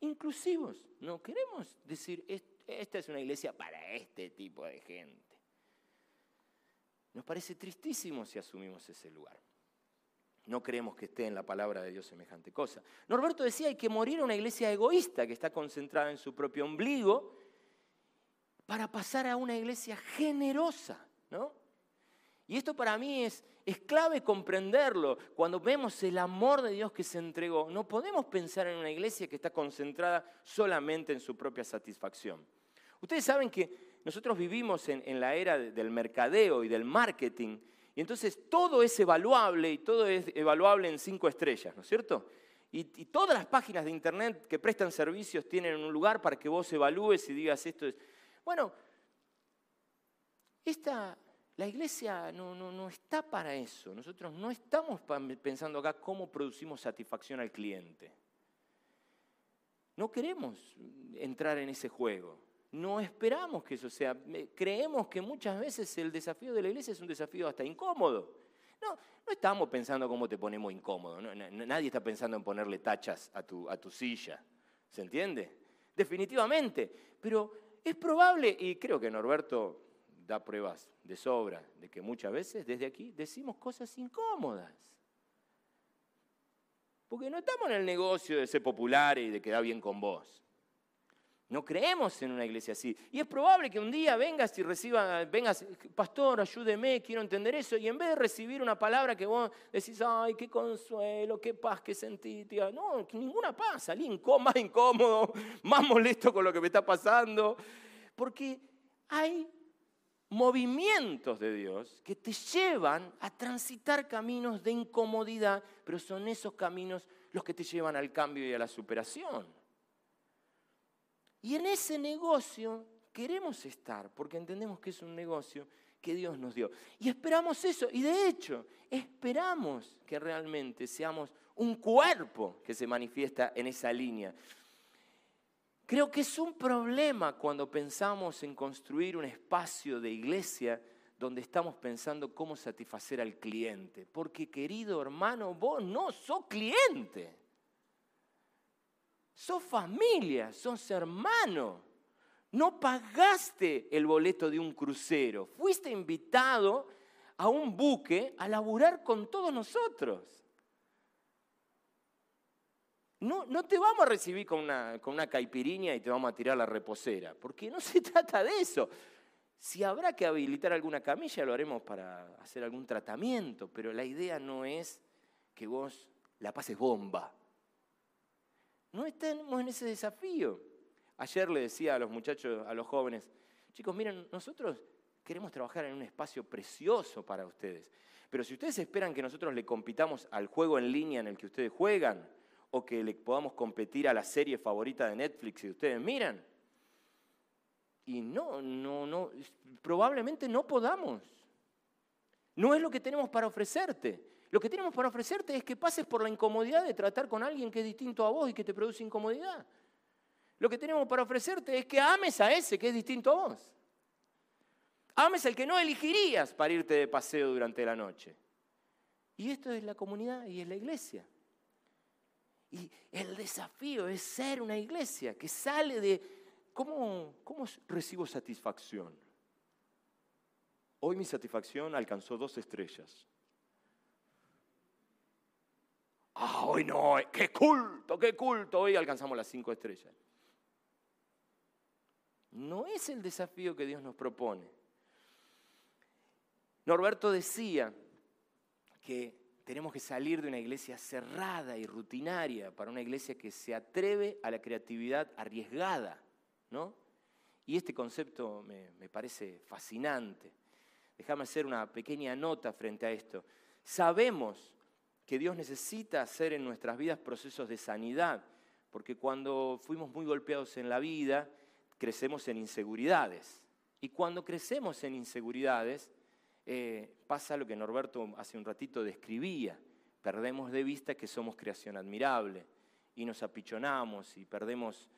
inclusivos, no queremos decir, esta es una iglesia para este tipo de gente. Nos parece tristísimo si asumimos ese lugar. No creemos que esté en la palabra de Dios semejante cosa. Norberto decía, hay que morir a una iglesia egoísta que está concentrada en su propio ombligo para pasar a una iglesia generosa, ¿no? Y esto para mí es, es clave comprenderlo. Cuando vemos el amor de Dios que se entregó, no podemos pensar en una iglesia que está concentrada solamente en su propia satisfacción. Ustedes saben que nosotros vivimos en, la era del mercadeo y del marketing y entonces todo es evaluable y todo es evaluable en cinco estrellas, ¿no es cierto? Y, todas las páginas de internet que prestan servicios tienen un lugar para que vos evalúes y digas esto es. Bueno, esta, la iglesia no, no, no está para eso. Nosotros no estamos pensando acá cómo producimos satisfacción al cliente. No queremos entrar en ese juego. No esperamos que eso sea. Creemos que muchas veces el desafío de la iglesia es un desafío hasta incómodo. No, no estamos pensando cómo te ponemos incómodo. nadie está pensando en ponerle tachas a tu, a tu silla. ¿Se entiende? Definitivamente. Pero es probable, y creo que Norberto da pruebas de sobra, de que muchas veces desde aquí decimos cosas incómodas. Porque no estamos en el negocio de ser popular y de quedar bien con vos. No creemos en una iglesia así. Y es probable que un día vengas y reciba, vengas, pastor, ayúdeme, quiero entender eso. Y en vez de recibir una palabra que vos decís, ay, qué consuelo, qué paz que sentí, no, ninguna paz, salí más incómodo, <laughs> más molesto con lo que me está pasando. Porque hay movimientos de Dios que te llevan a transitar caminos de incomodidad, pero son esos caminos los que te llevan al cambio y a la superación. Y en ese negocio queremos estar, porque entendemos que es un negocio que Dios nos dio. Y esperamos eso, y de hecho, esperamos que realmente seamos un cuerpo que se manifiesta en esa línea. Creo que es un problema cuando pensamos en construir un espacio de iglesia donde estamos pensando cómo satisfacer al cliente. Porque querido hermano, vos no sos cliente. Sos familia, sos hermano. No pagaste el boleto de un crucero. Fuiste invitado a un buque a laburar con todos nosotros. No, no te vamos a recibir con una, con una caipirinha y te vamos a tirar la reposera, porque no se <laughs> trata de eso. Si habrá que habilitar alguna camilla, lo haremos para hacer algún tratamiento, pero la idea no es que vos la pases bomba. No estamos en ese desafío. Ayer le decía a los muchachos, a los jóvenes, chicos, miren, nosotros queremos trabajar en un espacio precioso para ustedes. Pero si ustedes esperan que nosotros le compitamos al juego en línea en el que ustedes juegan, o que le podamos competir a la serie favorita de Netflix y ustedes miran, y no, no, no, probablemente no podamos. No es lo que tenemos para ofrecerte. Lo que tenemos para ofrecerte es que pases por la incomodidad de tratar con alguien que es distinto a vos y que te produce incomodidad. Lo que tenemos para ofrecerte es que ames a ese que es distinto a vos. Ames al que no elegirías para irte de paseo durante la noche. Y esto es la comunidad y es la iglesia. Y el desafío es ser una iglesia que sale de cómo, cómo recibo satisfacción. Hoy mi satisfacción alcanzó dos estrellas. Ah, hoy no, qué culto, qué culto. Hoy alcanzamos las cinco estrellas. No es el desafío que Dios nos propone. Norberto decía que tenemos que salir de una iglesia cerrada y rutinaria para una iglesia que se atreve a la creatividad arriesgada, ¿no? Y este concepto me, me parece fascinante. Déjame hacer una pequeña nota frente a esto. Sabemos que Dios necesita hacer en nuestras vidas procesos de sanidad, porque cuando fuimos muy golpeados en la vida, crecemos en inseguridades. Y cuando crecemos en inseguridades, eh, pasa lo que Norberto hace un ratito describía. Perdemos de vista que somos creación admirable y nos apichonamos y perdemos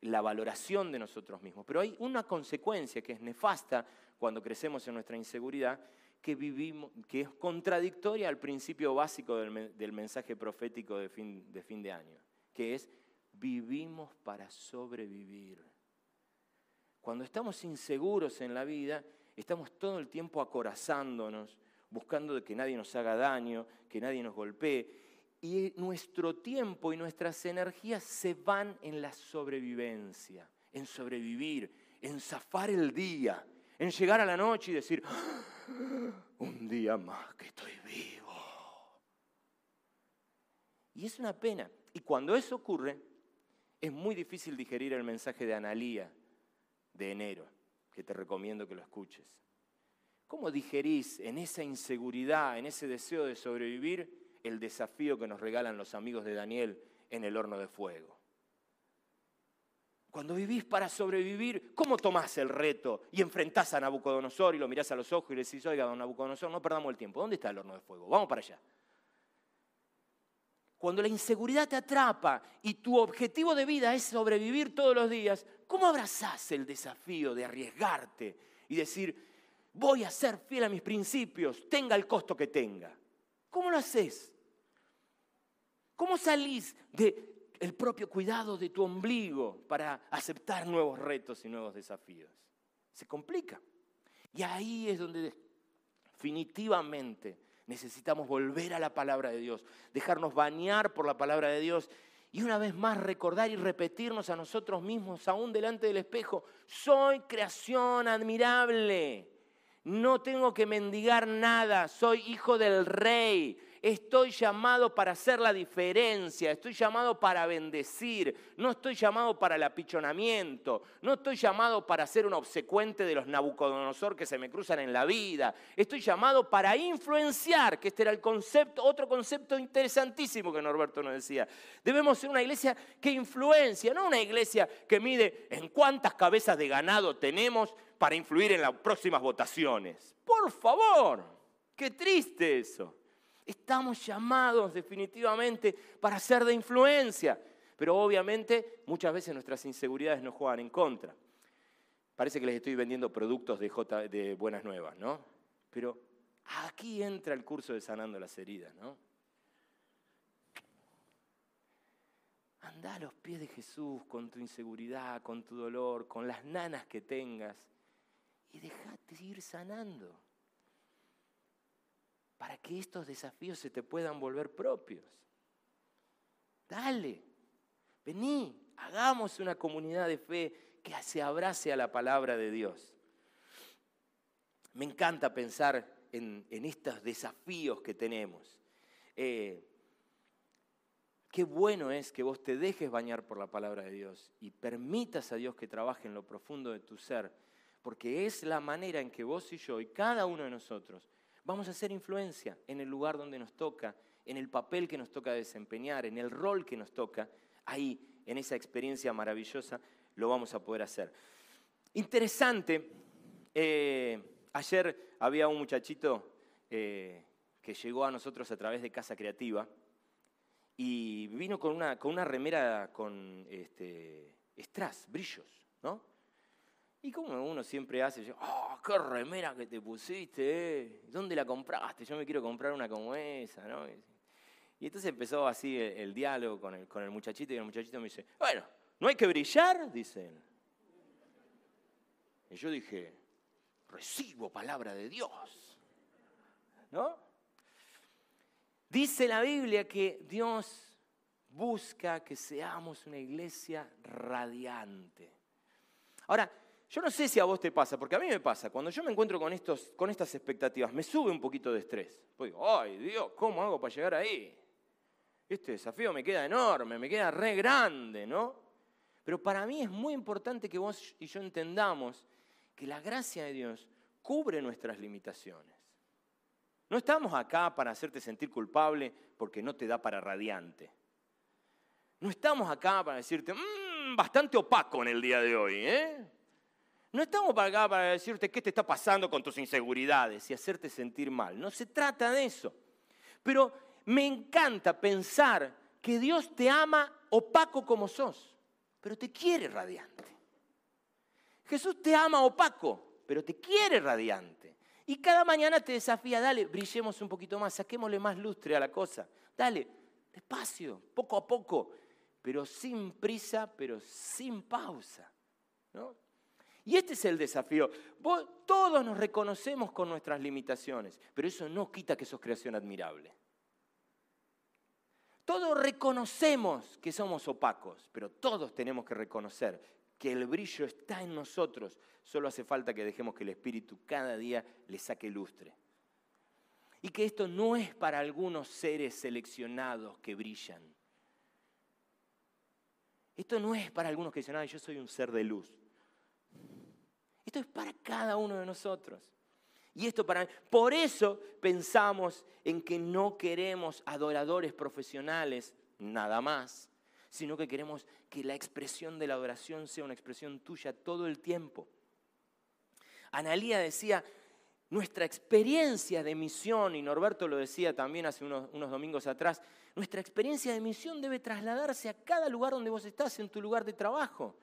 la valoración de nosotros mismos. Pero hay una consecuencia que es nefasta cuando crecemos en nuestra inseguridad, que, vivimos, que es contradictoria al principio básico del, mensaje profético de fin, de fin de año, que es vivimos para sobrevivir. Cuando estamos inseguros en la vida, estamos todo el tiempo acorazándonos, buscando que nadie nos haga daño, que nadie nos golpee. Y nuestro tiempo y nuestras energías se van en la sobrevivencia, en sobrevivir, en zafar el día, en llegar a la noche y decir, un día más que estoy vivo. Y es una pena. Y cuando eso ocurre, es muy difícil digerir el mensaje de Analía de enero, que te recomiendo que lo escuches. ¿Cómo digerís en esa inseguridad, en ese deseo de sobrevivir, el desafío que nos regalan los amigos de Daniel en el horno de fuego? Cuando vivís para sobrevivir, ¿cómo tomás el reto y enfrentás a Nabucodonosor y lo mirás a los ojos y le decís, oiga, don Nabucodonosor, no perdamos el tiempo, ¿dónde está el horno de fuego? Vamos para allá. Cuando la inseguridad te atrapa y tu objetivo de vida es sobrevivir todos los días, ¿cómo abrazás el desafío de arriesgarte y decir, voy a ser fiel a mis principios, tenga el costo que tenga? ¿Cómo lo haces? ¿Cómo salís de el propio cuidado de tu ombligo para aceptar nuevos retos y nuevos desafíos. Se complica. Y ahí es donde definitivamente necesitamos volver a la palabra de Dios, dejarnos bañar por la palabra de Dios y una vez más recordar y repetirnos a nosotros mismos, aún delante del espejo, soy creación admirable, no tengo que mendigar nada, soy hijo del rey, Estoy llamado para hacer la diferencia, estoy llamado para bendecir, no estoy llamado para el apichonamiento, no estoy llamado para ser un obsecuente de los Nabucodonosor que se me cruzan en la vida, estoy llamado para influenciar, que este era el concepto, otro concepto interesantísimo que Norberto nos decía. Debemos ser una iglesia que influencia, no una iglesia que mide en cuántas cabezas de ganado tenemos para influir en las próximas votaciones. Por favor, qué triste eso. Estamos llamados definitivamente para ser de influencia, pero obviamente muchas veces nuestras inseguridades nos juegan en contra. Parece que les estoy vendiendo productos de, de Buenas Nuevas, ¿no? Pero aquí entra el curso de sanando las heridas, ¿no? Anda a los pies de Jesús con tu inseguridad, con tu dolor, con las nanas que tengas y déjate ir sanando para que estos desafíos se te puedan volver propios. Dale, vení, hagamos una comunidad de fe que se abrace a la palabra de Dios. Me encanta pensar en, estos desafíos que tenemos. Eh, qué bueno es que vos te dejes bañar por la palabra de Dios y permitas a Dios que trabaje en lo profundo de tu ser, porque es la manera en que vos y yo y cada uno de nosotros Vamos a hacer influencia en el lugar donde nos toca, en el papel que nos toca desempeñar, en el rol que nos toca. Ahí, en esa experiencia maravillosa, lo vamos a poder hacer. Interesante, eh, ayer había un muchachito eh, que llegó a nosotros a través de Casa Creativa y vino con una, con una remera con, este, strass, brillos, ¿no? Y como uno siempre hace, yo, ¡oh, qué remera que te pusiste! Eh! ¿Dónde la compraste? Yo me quiero comprar una como esa, ¿no? Y entonces empezó así el, diálogo con el, con el muchachito y el muchachito me dice, bueno, ¿no hay que brillar? Dice él. Y yo dije, recibo palabra de Dios. ¿No? Dice la Biblia que Dios busca que seamos una iglesia radiante. Ahora, yo no sé si a vos te pasa, porque a mí me pasa, cuando yo me encuentro con, estos, con estas expectativas, me sube un poquito de estrés. Pues digo, ay Dios, ¿cómo hago para llegar ahí? Este desafío me queda enorme, me queda re grande, ¿no? Pero para mí es muy importante que vos y yo entendamos que la gracia de Dios cubre nuestras limitaciones. No estamos acá para hacerte sentir culpable porque no te da para radiante. No estamos acá para decirte, mmm, bastante opaco en el día de hoy. ¿eh? No estamos acá para decirte qué te está pasando con tus inseguridades y hacerte sentir mal. No se trata de eso. Pero me encanta pensar que Dios te ama opaco como sos, pero te quiere radiante. Jesús te ama opaco, pero te quiere radiante. Y cada mañana te desafía, dale, brillemos un poquito más, saquémosle más lustre a la cosa. Dale, despacio, poco a poco pero sin prisa, pero sin pausa. ¿no? Y este es el desafío. todos nos reconocemos con nuestras limitaciones, pero eso no quita que sos creación admirable. Todos reconocemos que somos opacos, pero todos tenemos que reconocer que el brillo está en nosotros. Solo hace falta que dejemos que el Espíritu cada día le saque lustre. Y que esto no es para algunos seres seleccionados que brillan. Esto no es para algunos que dicen, yo soy un ser de luz. Esto es para cada uno de nosotros. Y esto para por eso pensamos en que no queremos adoradores profesionales nada más, sino que queremos que la expresión de la adoración sea una expresión tuya todo el tiempo. Analía decía, nuestra experiencia de misión, y Norberto lo decía también hace unos, unos domingos atrás, nuestra experiencia de misión debe trasladarse a cada lugar donde vos estás, en tu lugar de trabajo.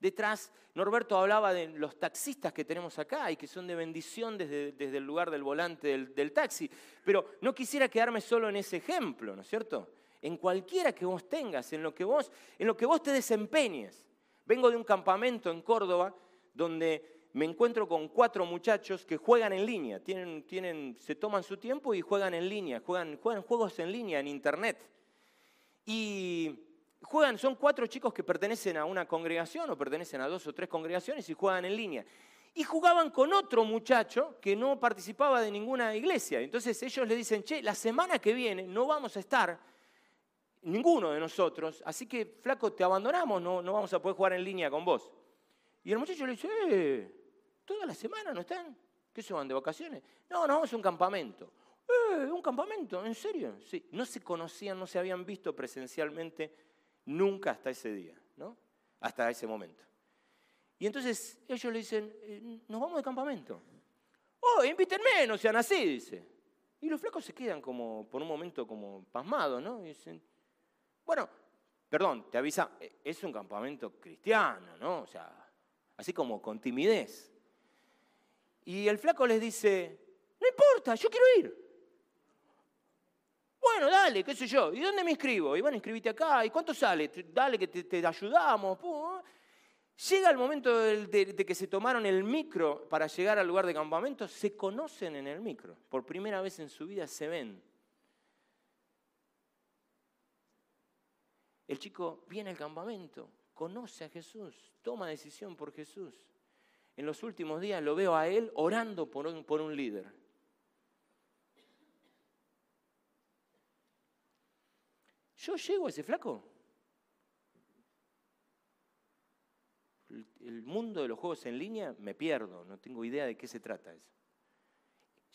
Detrás, Norberto hablaba de los taxistas que tenemos acá y que son de bendición desde, el lugar del volante del, del, taxi. Pero no quisiera quedarme solo en ese ejemplo, ¿no es cierto? En cualquiera que vos tengas, en lo que vos, en lo que vos te desempeñes. Vengo de un campamento en Córdoba donde me encuentro con cuatro muchachos que juegan en línea, tienen, tienen, se toman su tiempo y juegan en línea, juegan, juegan juegos en línea, en internet. Y juegan, son cuatro chicos que pertenecen a una congregación o pertenecen a dos o tres congregaciones y juegan en línea. Y jugaban con otro muchacho que no participaba de ninguna iglesia. Entonces ellos le dicen, che, la semana que viene no vamos a estar ninguno de nosotros, así que flaco, te abandonamos, no, no vamos a poder jugar en línea con vos. Y el muchacho le dice, eh, ¿Toda la semana no están? ¿Qué se van de vacaciones? No, no, vamos a un campamento. ¡Eh! ¿Un campamento? ¿En serio? Sí. No se conocían, no se habían visto presencialmente nunca hasta ese día, ¿no? Hasta ese momento. Y entonces ellos le dicen, eh, nos vamos de campamento. Oh, invítenme, no sean así, dice. Y los flacos se quedan como, por un momento, como pasmados, ¿no? Dicen, bueno, perdón, te avisa, e, es un campamento cristiano, ¿no? O sea, así como con timidez. Y el flaco les dice, no importa, yo quiero ir. Bueno, dale, qué sé yo. ¿Y dónde me inscribo? Y bueno, inscribite acá. ¿Y cuánto sale? Dale, que te, ayudamos. Llega el momento de, que se tomaron el micro para llegar al lugar de campamento, se conocen en el micro. Por primera vez en su vida se ven. El chico viene al campamento, conoce a Jesús, toma decisión por Jesús en los últimos días lo veo a él orando por por un líder. Yo llego a ese flaco. El mundo de los juegos en línea me pierdo, no tengo idea de qué se trata eso.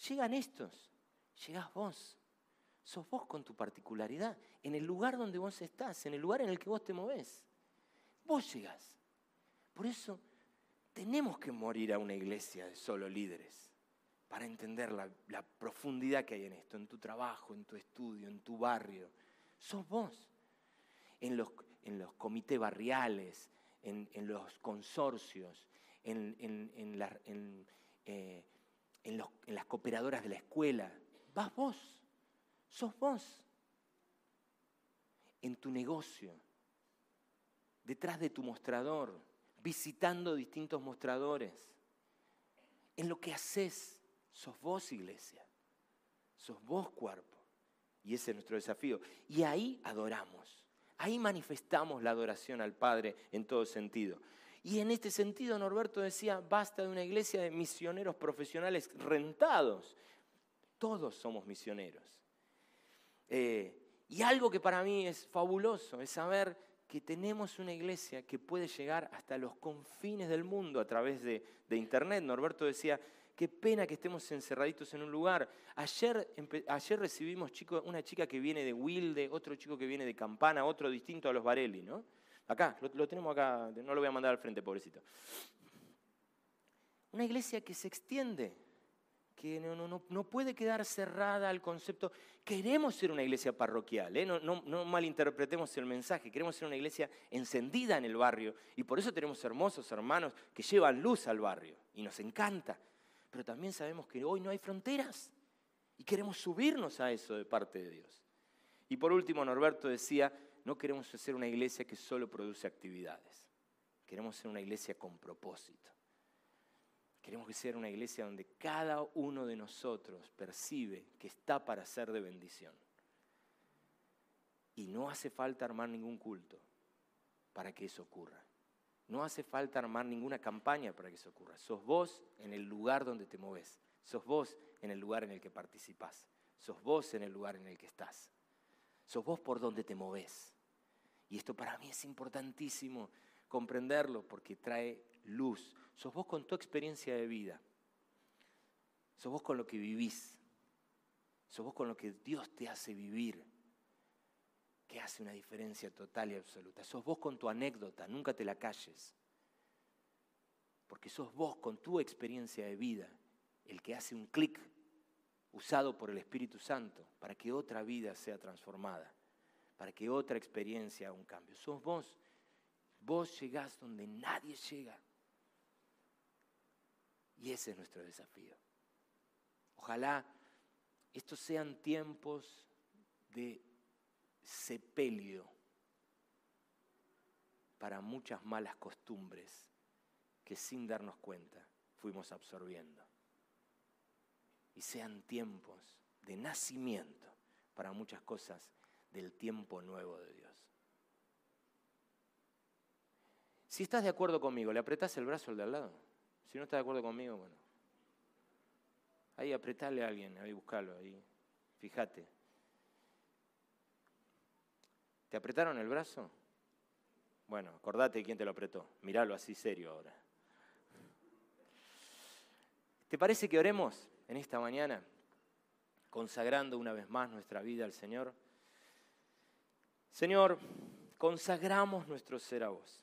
Llegan estos, llegás vos, sos vos con tu particularidad, en el lugar donde vos estás, en el lugar en el que vos te movés. Vos llegás. Por eso tenemos que morir a una iglesia de solo líderes para entender la, profundidad que hay en esto, en tu trabajo, en tu estudio, en tu barrio. Sos vos. En los, en los comités barriales, en, en los consorcios, en, en- la- eh, en las cooperadoras de la escuela. Vas vos, sos vos. En tu negocio, detrás de tu mostrador, visitando distintos mostradores. En lo que haces, sos vos iglesia, sos vos cuerpo. Y ese es nuestro desafío. Y ahí adoramos, ahí manifestamos la adoración al Padre en todo sentido. Y en este sentido, Norberto decía, basta de una iglesia de misioneros profesionales rentados. Todos somos misioneros. Eh, y algo que para mí es fabuloso es saber que tenemos una iglesia que puede llegar hasta los confines del mundo a través de, de Internet. Norberto decía, qué pena que estemos encerraditos en un lugar. Ayer, ayer recibimos chico- una chica que viene de Wilde, otro chico que viene de Campana, otro distinto a los Varelli, ¿no? Acá, lo, tenemos acá, no lo voy a mandar al frente, pobrecito. Una iglesia que se extiende, que no, no- no- puede quedar cerrada al concepto. Queremos ser una iglesia parroquial, ¿eh? no- no malinterpretemos el mensaje, queremos ser una iglesia encendida en el barrio y por eso tenemos hermosos hermanos que llevan luz al barrio y nos encanta. Pero también sabemos que hoy no hay fronteras y queremos subirnos a eso de parte de Dios. Y por último, Norberto decía, no queremos ser una iglesia que solo produce actividades, queremos ser una iglesia con propósito. Queremos que sea una iglesia donde cada uno de nosotros percibe que está para ser de bendición. Y no hace falta armar ningún culto para que eso ocurra. No hace falta armar ninguna campaña para que eso ocurra. Sos vos en el lugar donde te moves. Sos vos en el lugar en el que participás. Sos vos en el lugar en el que estás. Sos vos por donde te moves. Y esto para mí es importantísimo comprenderlo porque trae luz. Sos vos con tu experiencia de vida. Sos vos con lo que vivís. Sos vos con lo que Dios te hace vivir. Que hace una diferencia total y absoluta. Sos vos con tu anécdota, nunca te la calles. Porque sos vos con tu experiencia de vida el que hace un clic usado por el Espíritu Santo para que otra vida sea transformada, para que otra experiencia haga un cambio. Sos vos. Vos llegás donde nadie llega. Y ese es nuestro desafío. Ojalá estos sean tiempos de sepelio para muchas malas costumbres que sin darnos cuenta fuimos absorbiendo. Y sean tiempos de nacimiento para muchas cosas del tiempo nuevo de Dios. Si estás de acuerdo conmigo, le apretás el brazo al de al lado. Si no estás de acuerdo conmigo, bueno. Ahí apretale a alguien, ahí buscalo, ahí. Fíjate. ¿Te apretaron el brazo? Bueno, acordate quién te lo apretó. Míralo así serio ahora. ¿Te parece que oremos en esta mañana, consagrando una vez más nuestra vida al Señor? Señor, consagramos nuestro ser a vos.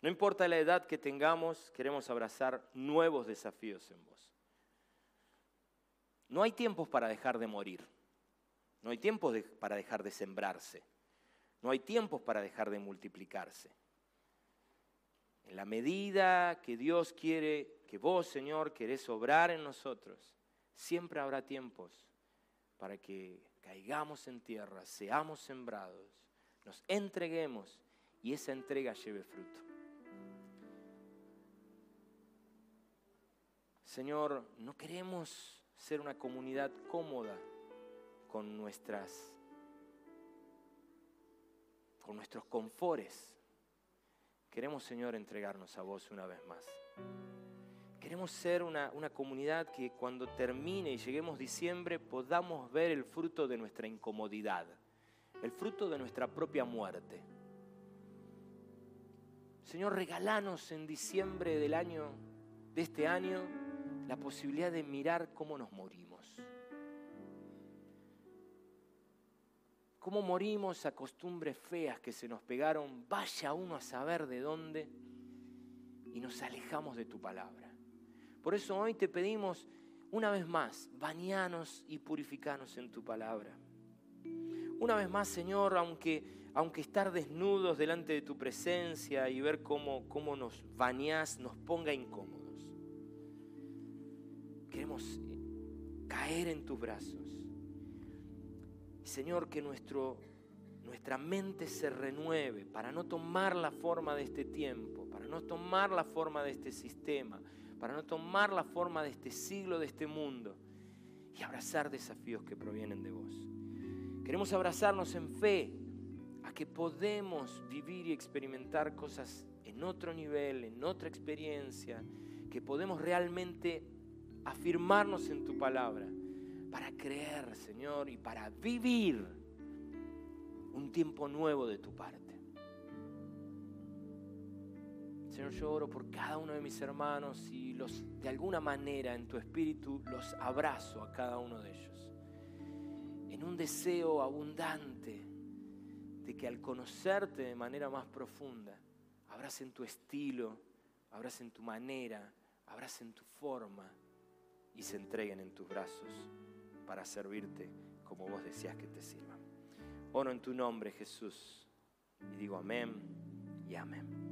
No importa la edad que tengamos, queremos abrazar nuevos desafíos en vos. No hay tiempos para dejar de morir. No hay tiempos para dejar de sembrarse. No hay tiempos para dejar de multiplicarse. En la medida que Dios quiere, que vos, Señor, querés obrar en nosotros, siempre habrá tiempos para que caigamos en tierra, seamos sembrados, nos entreguemos y esa entrega lleve fruto. Señor, no queremos ser una comunidad cómoda con nuestras con nuestros confores. Queremos, Señor, entregarnos a vos una vez más. Queremos ser una, una comunidad que cuando termine y lleguemos diciembre podamos ver el fruto de nuestra incomodidad, el fruto de nuestra propia muerte. Señor, regalanos en diciembre del año, de este año, la posibilidad de mirar cómo nos morimos. Cómo morimos a costumbres feas que se nos pegaron, vaya uno a saber de dónde, y nos alejamos de tu palabra. Por eso hoy te pedimos una vez más, bañanos y purificanos en tu palabra. Una vez más, Señor, aunque, aunque estar desnudos delante de tu presencia y ver cómo, cómo nos bañás nos ponga incómodos. Queremos caer en tus brazos. Señor, que nuestro, nuestra mente se renueve para no tomar la forma de este tiempo, para no tomar la forma de este sistema, para no tomar la forma de este siglo, de este mundo y abrazar desafíos que provienen de vos. Queremos abrazarnos en fe a que podemos vivir y experimentar cosas en otro nivel, en otra experiencia, que podemos realmente afirmarnos en tu palabra para creer, Señor, y para vivir un tiempo nuevo de tu parte. Señor, yo oro por cada uno de mis hermanos y los de alguna manera en tu espíritu los abrazo a cada uno de ellos. En un deseo abundante de que al conocerte de manera más profunda, abracen tu estilo, abracen tu manera, abracen tu forma y se entreguen en tus brazos para servirte como vos decías que te sirvan. Oro en tu nombre, Jesús, y digo amén y amén.